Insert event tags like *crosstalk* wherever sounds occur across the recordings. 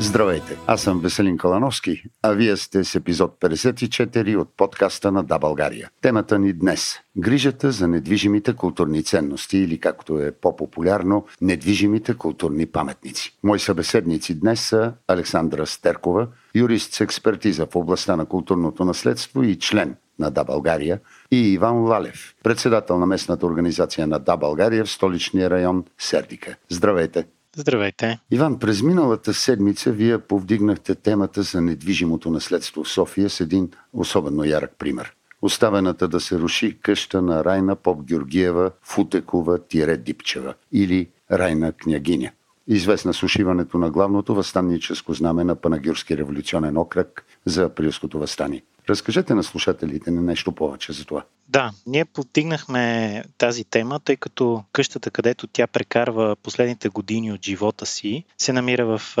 Здравейте, аз съм Веселин Калановски, а вие сте с епизод 54 от подкаста на Да България. Темата ни днес – грижата за недвижимите културни ценности или както е по-популярно, недвижимите културни паметници. Мои събеседници днес са Александра Стеркова, юрист с експертиза в областта на културното наследство и член на Да България, и Иван Валев, председател на местната организация на Да България в столичния район Сердика. Здравейте! Здравейте. Иван, през миналата седмица вие повдигнахте темата за недвижимото наследство в София с един особено ярък пример. Оставената да се руши къща на Райна Поп Георгиева Футекова-Дипчева или Райна Княгиня. Известна с ушиването на главното възстанническо знаме на Панагюрски революционен окръг за априлското възстание. Разкажете на слушателите на нещо повече за това. Да, ние подтигнахме тази тема, тъй като къщата, където тя прекарва последните години от живота си, се намира в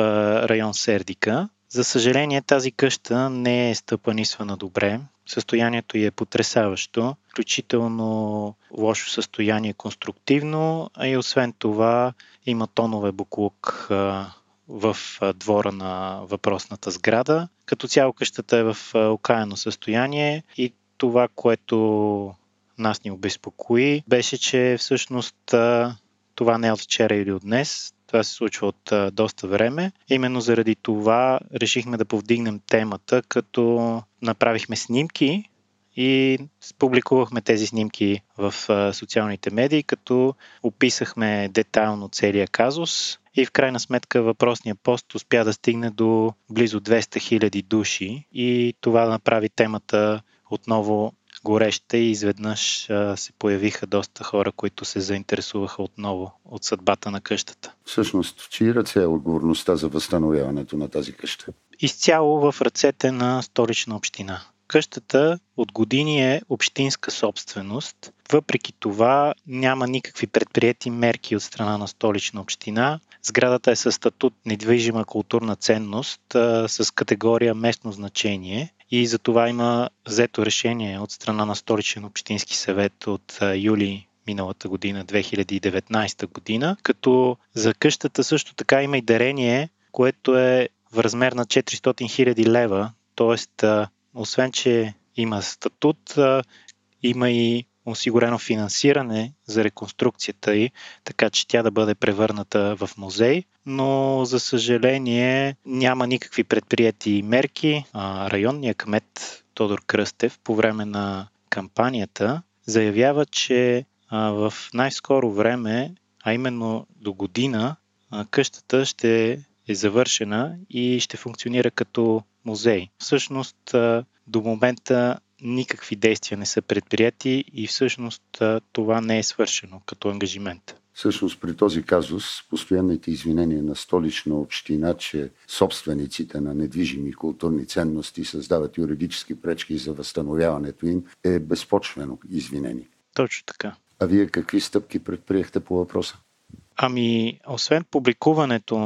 район Сердика. За съжаление, тази къща не е стъпанисвана добре. Състоянието й е потрясаващо, включително лошо състояние конструктивно, а и освен това има тонове буклук в двора на въпросната сграда. Като цяло къщата е в окаяно състояние и това, което нас ни обезпокои, беше, че всъщност това не е от вчера или от днес. Това се случва от доста време. Именно заради това решихме да повдигнем темата, като направихме снимки и публикувахме тези снимки в социалните медии, като описахме детайлно целия казус и в крайна сметка въпросният пост успя да стигне до близо 200 000 души и това направи темата отново гореща и изведнъж а, се появиха доста хора, които се заинтересуваха отново от съдбата на къщата. Всъщност, в чии ръце е отговорността за възстановяването на тази къща? Изцяло в ръцете на столична община. Къщата от години е общинска собственост. Въпреки това няма никакви предприяти мерки от страна на столична община. Сградата е със статут недвижима културна ценност с категория местно значение и за това има взето решение от страна на столичен общински съвет от юли миналата година, 2019 година, като за къщата също така има и дарение, което е в размер на 400 000 лева, т.е. освен, че има статут, има и осигурено финансиране за реконструкцията й, така че тя да бъде превърната в музей, но за съжаление няма никакви предприяти мерки. Районният кмет Тодор Кръстев по време на кампанията заявява, че в най-скоро време, а именно до година, къщата ще е завършена и ще функционира като музей. Всъщност до момента никакви действия не са предприяти и всъщност това не е свършено като ангажимент. Всъщност при този казус постоянните извинения на столична община, че собствениците на недвижими културни ценности създават юридически пречки за възстановяването им е безпочвено извинение. Точно така. А вие какви стъпки предприехте по въпроса? Ами, освен публикуването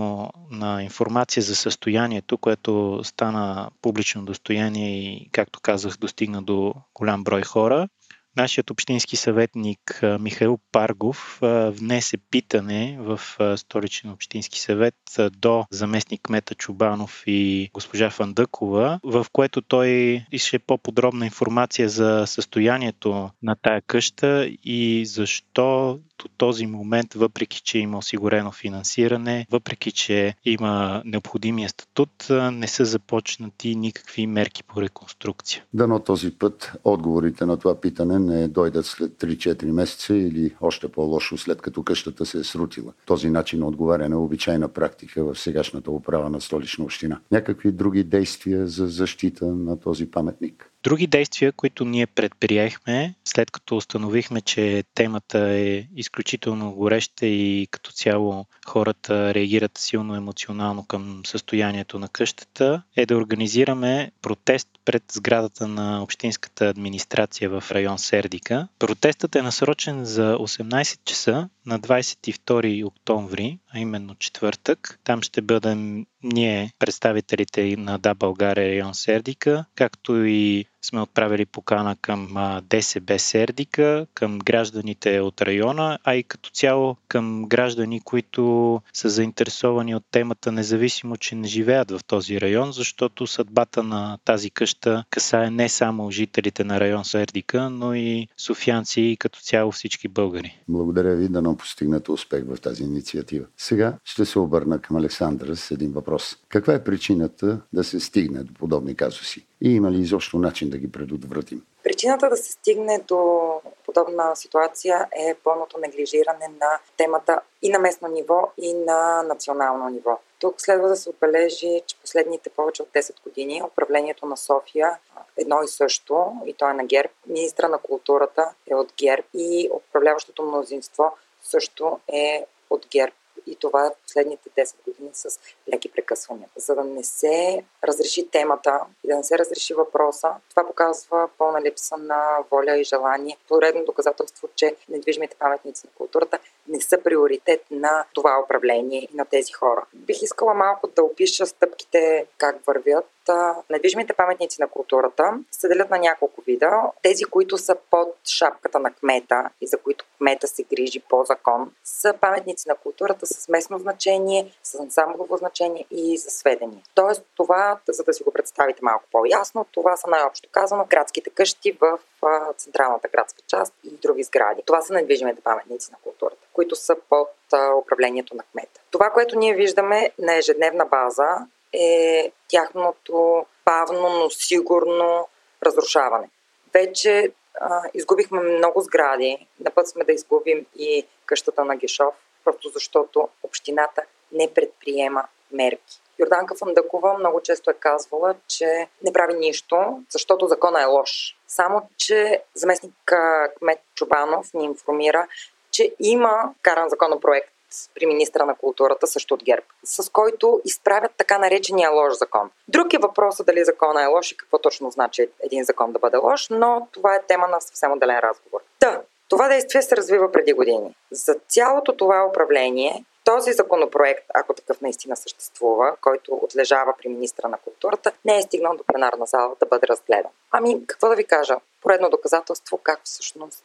на информация за състоянието, което стана публично достояние и, както казах, достигна до голям брой хора, Нашият общински съветник Михаил Паргов внесе питане в столичен общински съвет до заместник кмета Чубанов и госпожа Фандъкова, в което той ише по-подробна информация за състоянието на тая къща и защо до този момент, въпреки че има осигурено финансиране, въпреки че има необходимия статут, не са започнати никакви мерки по реконструкция. Дано този път отговорите на това питане не дойдат след 3-4 месеца или още по-лошо след като къщата се е срутила. Този начин на отговаряне е обичайна практика в сегашната управа на столична община. Някакви други действия за защита на този паметник? Други действия, които ние предприехме, след като установихме, че темата е изключително гореща и като цяло хората реагират силно емоционално към състоянието на къщата, е да организираме протест пред сградата на Общинската администрация в район Сердика. Протестът е насрочен за 18 часа на 22 октомври, а именно четвъртък. Там ще бъдем ние, представителите на Да България район Сердика, както и сме отправили покана към ДСБ Сердика, към гражданите от района, а и като цяло към граждани, които са заинтересовани от темата, независимо, че не живеят в този район, защото съдбата на тази къща касае не само жителите на район Сердика, но и софианци и като цяло всички българи. Благодаря ви, да но постигнете успех в тази инициатива. Сега ще се обърна към Александър с един въпрос. Каква е причината да се стигне до подобни казуси? И има ли изобщо начин да ги предотвратим? Причината да се стигне до подобна ситуация е пълното неглижиране на темата и на местно ниво, и на национално ниво. Тук следва да се отбележи, че последните повече от 10 години управлението на София едно и също, и то е на ГЕРБ. Министра на културата е от ГЕРБ и управляващото мнозинство също е от ГЕРБ и това е последните 10 години с леки прекъсвания. За да не се разреши темата и да не се разреши въпроса, това показва пълна липса на воля и желание. Поредно доказателство, че недвижимите паметници на културата не са приоритет на това управление и на тези хора. Бих искала малко да опиша стъпките как вървят недвижимите паметници на културата се делят на няколко вида. Тези, които са под шапката на кмета и за които кмета се грижи по закон, са паметници на културата с местно значение, с ансамблово значение и за сведения. Тоест това, за да си го представите малко по-ясно, това са най-общо казано градските къщи в централната градска част и други сгради. Това са недвижимите паметници на културата, които са под управлението на кмета. Това, което ние виждаме на ежедневна база е тяхното бавно, но сигурно разрушаване. Вече а, изгубихме много сгради. На път сме да изгубим и къщата на Гешов, просто защото общината не предприема мерки. Йорданка Фандъкова много често е казвала, че не прави нищо, защото закона е лош. Само, че заместник кмет Чубанов ни информира, че има каран законопроект при министра на културата, също от ГЕРБ, с който изправят така наречения лош закон. Друг е въпросът дали закона е лош и какво точно значи един закон да бъде лош, но това е тема на съвсем отделен разговор. Да, това действие се развива преди години. За цялото това управление този законопроект, ако такъв наистина съществува, който отлежава при министра на културата, не е стигнал до пленарна зала да бъде разгледан. Ами, какво да ви кажа? Поредно доказателство как всъщност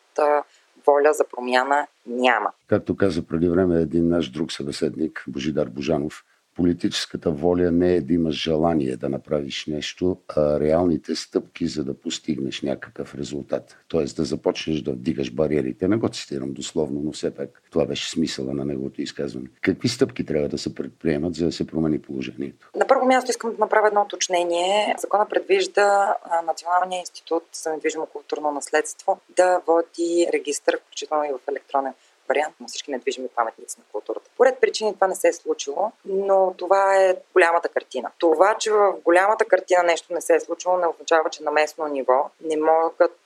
воля за промяна няма. Както каза преди време един наш друг събеседник, Божидар Божанов, политическата воля не е да имаш желание да направиш нещо, а реалните стъпки, за да постигнеш някакъв резултат. Тоест да започнеш да вдигаш бариерите. Не го цитирам дословно, но все пак това беше смисъла на неговото изказване. Какви стъпки трябва да се предприемат, за да се промени положението? На първо място искам да направя едно уточнение. Закона предвижда Националния институт за недвижимо културно наследство да води регистър, включително и в електронен вариант на всички недвижими паметници на културата. Поред причини това не се е случило, но това е голямата картина. Това, че в голямата картина нещо не се е случило, не означава, че на местно ниво не могат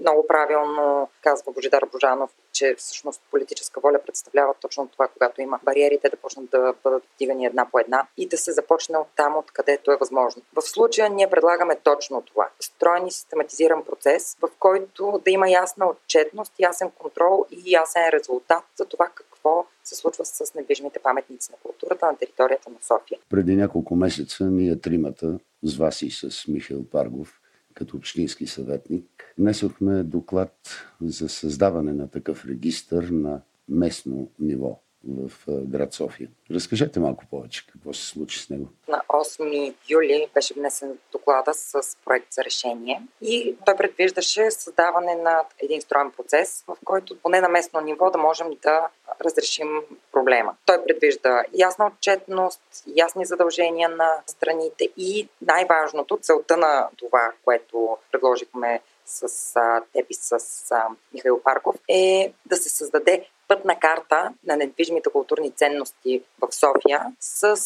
много правилно, казва Божидар Божанов, че всъщност политическа воля представлява точно това, когато има бариерите да почнат да бъдат вдигани една по една и да се започне от там, откъдето е възможно. В случая ние предлагаме точно това. Строен и систематизиран процес, в който да има ясна отчетност, ясен контрол и ясен резултат за това какво се случва с недвижимите паметници на културата на територията на София. Преди няколко месеца ние тримата, с вас и с Михаил Паргов, като общински съветник, внесохме доклад за създаване на такъв регистър на местно ниво в град София. Разкажете малко повече какво се случи с него. На 8 юли беше внесен доклада с проект за решение и той предвиждаше създаване на един строен процес, в който поне на местно ниво да можем да разрешим проблема. Той предвижда ясна отчетност, ясни задължения на страните и най-важното, целта на това, което предложихме с теб и с а, Михаил Парков, е да се създаде пътна карта на недвижимите културни ценности в София с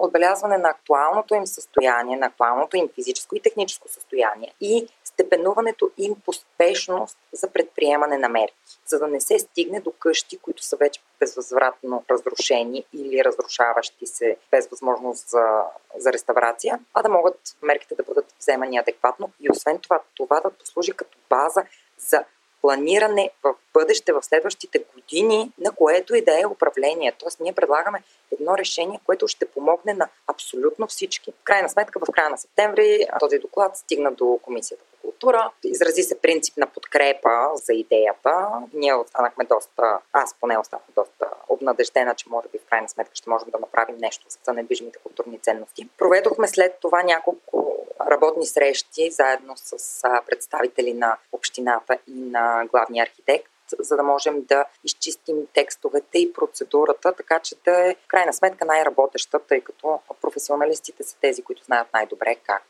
отбелязване на актуалното им състояние, на актуалното им физическо и техническо състояние и степенуването им по спешност за предприемане на мерки, за да не се стигне до къщи, които са вече безвъзвратно разрушени или разрушаващи се без възможност за, за реставрация, а да могат мерките да бъдат вземани адекватно и освен това това да послужи като база за планиране в бъдеще, в следващите години, на което и да е управление. Тоест, ние предлагаме едно решение, което ще помогне на абсолютно всички. В крайна сметка, в края на септември този доклад стигна до Комисията по култура. Изрази се принцип на подкрепа за идеята. Ние останахме доста, аз поне останах доста обнадеждена, че може би в крайна сметка ще можем да направим нещо за недвижимите културни ценности. Проведохме след това няколко работни срещи заедно с представители на общината и на главния архитект за да можем да изчистим текстовете и процедурата, така че да е в крайна сметка най-работеща, тъй като професионалистите са тези, които знаят най-добре как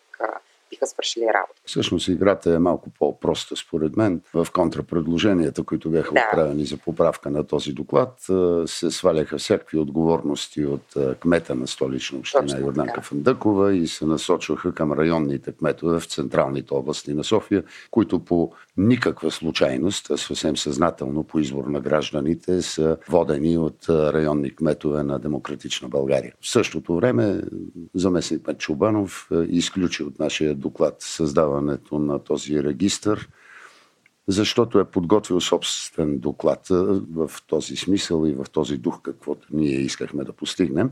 биха свършили работа. Всъщност играта е малко по-проста според мен. В контрапредложенията, които бяха да. отправени за поправка на този доклад, се сваляха всякакви отговорности от кмета на столична община Точно, Йорданка. Фандъкова и се насочваха към районните кметове в централните области на София, които по никаква случайност, а съвсем съзнателно по избор на гражданите са водени от районни кметове на Демократична България. В същото време заместник Пет Чубанов изключи от нашия доклад създаването на този регистр, защото е подготвил собствен доклад в този смисъл и в този дух, каквото ние искахме да постигнем.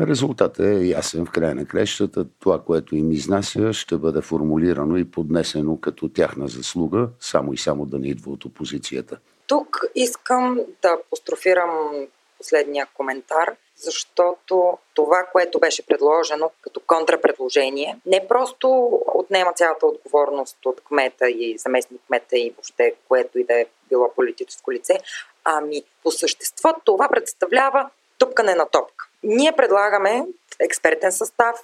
Резултатът е ясен в края на крещата. Това, което им изнася, ще бъде формулирано и поднесено като тяхна заслуга, само и само да не идва от опозицията. Тук искам да апострофирам последния коментар, защото това, което беше предложено като контрапредложение, не просто отнема цялата отговорност от кмета и заместник кмета и въобще което и да е било политическо лице, ами по същество това представлява тупкане на топка. Ние предлагаме експертен състав,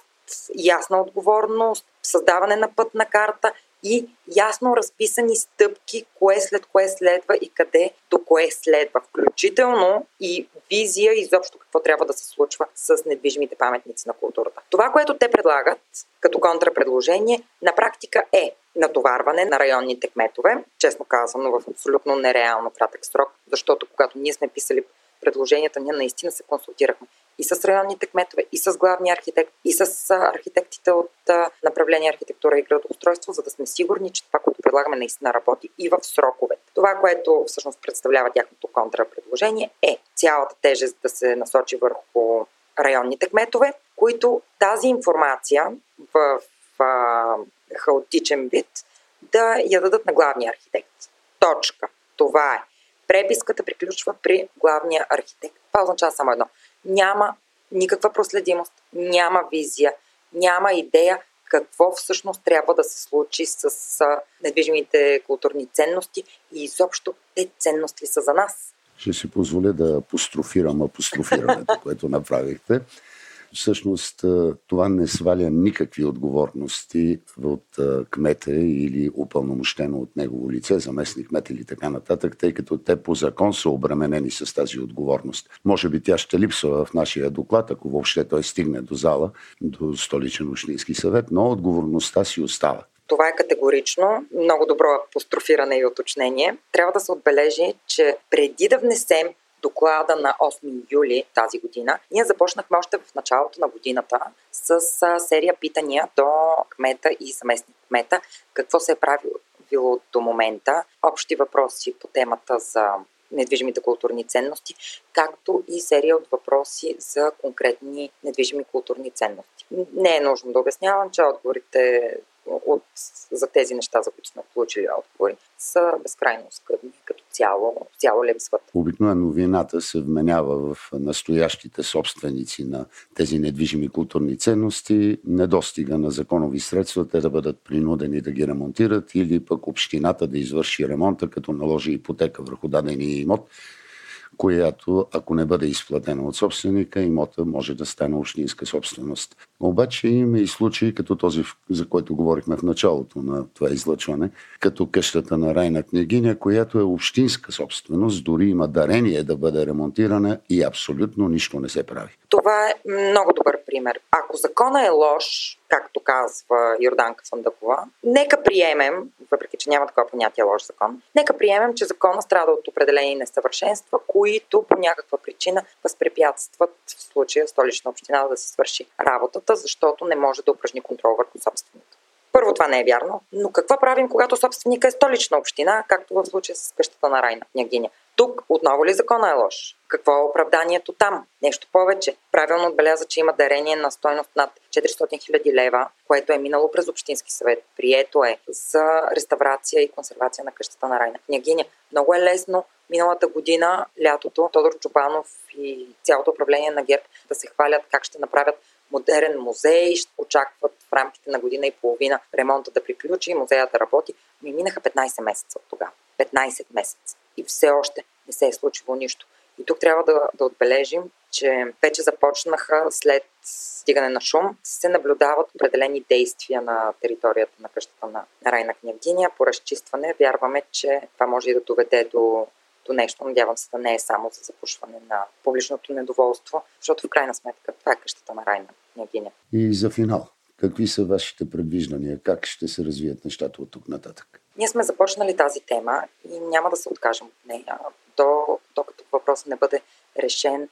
ясна отговорност, създаване на пътна карта и ясно разписани стъпки, кое след кое следва и къде до кое следва, включително и визия изобщо какво трябва да се случва с недвижимите паметници на културата. Това, което те предлагат като контрапредложение, на практика е натоварване на районните кметове, честно казано в абсолютно нереално кратък срок, защото когато ние сме писали предложенията, ние наистина се консултирахме и с районните кметове, и с главния архитект, и с архитектите от направление архитектура и градоустройство, за да сме сигурни, че това, което предлагаме, наистина работи и в срокове. Това, което всъщност представлява тяхното контрапредложение е цялата тежест да се насочи върху районните кметове, които тази информация в, в хаотичен вид да я дадат на главния архитект. Точка. Това е. Преписката приключва при главния архитект. Това означава само едно. Няма никаква проследимост, няма визия, няма идея какво всъщност трябва да се случи с недвижимите културни ценности и изобщо те ценности са за нас. Ще си позволя да апострофирам апострофирането, *laughs* което направихте. Всъщност това не сваля никакви отговорности от кмета или упълномощено от негово лице, заместник кмет или така нататък, тъй като те по закон са обременени с тази отговорност. Може би тя ще липсва в нашия доклад, ако въобще той стигне до зала, до столичен общински съвет, но отговорността си остава. Това е категорично. Много добро апострофиране и уточнение. Трябва да се отбележи, че преди да внесем доклада на 8 юли тази година, ние започнахме още в началото на годината с серия питания до кмета и заместник кмета. Какво се е правило до момента, общи въпроси по темата за недвижимите културни ценности, както и серия от въпроси за конкретни недвижими културни ценности. Не е нужно да обяснявам, че отговорите от, за тези неща, за които сме получили отговори, са безкрайно скъдни. Като цяло, цяло липсват. Обикновено вината се вменява в настоящите собственици на тези недвижими културни ценности, недостига на законови средства, те да бъдат принудени да ги ремонтират или пък общината да извърши ремонта, като наложи ипотека върху дадения имот която, ако не бъде изплатена от собственика, имота може да стане общинска собственост. Обаче има и случаи, като този, за който говорихме в началото на това излъчване, като къщата на Райна княгиня, която е общинска собственост, дори има дарение да бъде ремонтирана и абсолютно нищо не се прави. Това е много добър пример. Ако закона е лош, както казва Йорданка Сандакова, нека приемем, въпреки че няма такова понятие лош закон, нека приемем, че закона страда от определени несъвършенства, които по някаква причина възпрепятстват в случая столична община да се свърши работата, защото не може да упражни контрол върху собственика. Първо, това не е вярно, но какво правим, когато собственика е столична община, както в случая с къщата на Райна княгиня? Тук отново ли закона е лош? Какво е оправданието там? Нещо повече. Правилно отбеляза, че има дарение на стойност над 400 000 лева, което е минало през Общински съвет. Прието е за реставрация и консервация на къщата на Райна княгиня. Много е лесно миналата година, лятото, Тодор Чубанов и цялото управление на ГЕРБ да се хвалят как ще направят модерен музей, очакват в рамките на година и половина ремонта да приключи и музеят да работи. Ми минаха 15 месеца от тогава. 15 месеца. И все още не се е случило нищо. И тук трябва да, да отбележим, че вече започнаха след стигане на шум, се наблюдават определени действия на територията на къщата на Райна княгиня по разчистване. Вярваме, че това може и да доведе до до нещо. Надявам се да не е само за запушване на публичното недоволство, защото в крайна сметка това е къщата на Райна княгиня. И за финал, какви са вашите предвиждания? Как ще се развият нещата от тук нататък? Ние сме започнали тази тема и няма да се откажем от нея, до, докато въпросът не бъде решен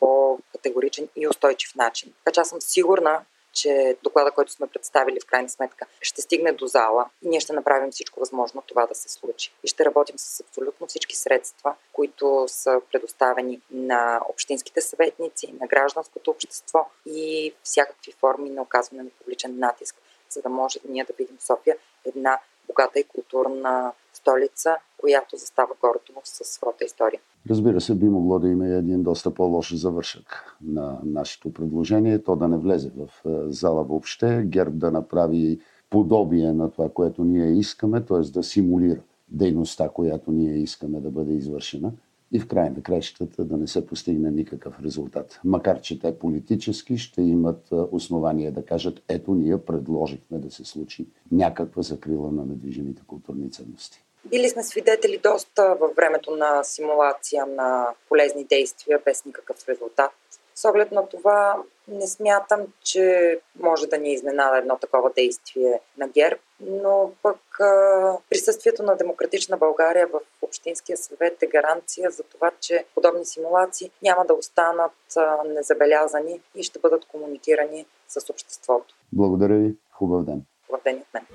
по категоричен и устойчив начин. Така че аз съм сигурна, че доклада, който сме представили в крайна сметка, ще стигне до зала и ние ще направим всичко възможно това да се случи. И ще работим с абсолютно всички средства, които са предоставени на общинските съветници, на гражданското общество и всякакви форми на оказване на публичен натиск, за да може ние да видим София една богата и културна столица, която застава гордо със своята история. Разбира се, би могло да има един доста по-лош завършък на нашето предложение, то да не влезе в е, зала въобще, ГЕРБ да направи подобие на това, което ние искаме, т.е. да симулира дейността, която ние искаме да бъде извършена и в край на краищата да не се постигне никакъв резултат. Макар, че те политически ще имат основания да кажат, ето ние предложихме да се случи някаква закрила на недвижимите културни ценности. Били сме свидетели доста във времето на симулация на полезни действия без никакъв резултат. С оглед на това не смятам, че може да ни изненада едно такова действие на ГЕРБ, но пък присъствието на демократична България в Общинския съвет е гаранция за това, че подобни симулации няма да останат незабелязани и ще бъдат комуникирани с обществото. Благодаря ви. Хубав ден. Хубав ден от мен.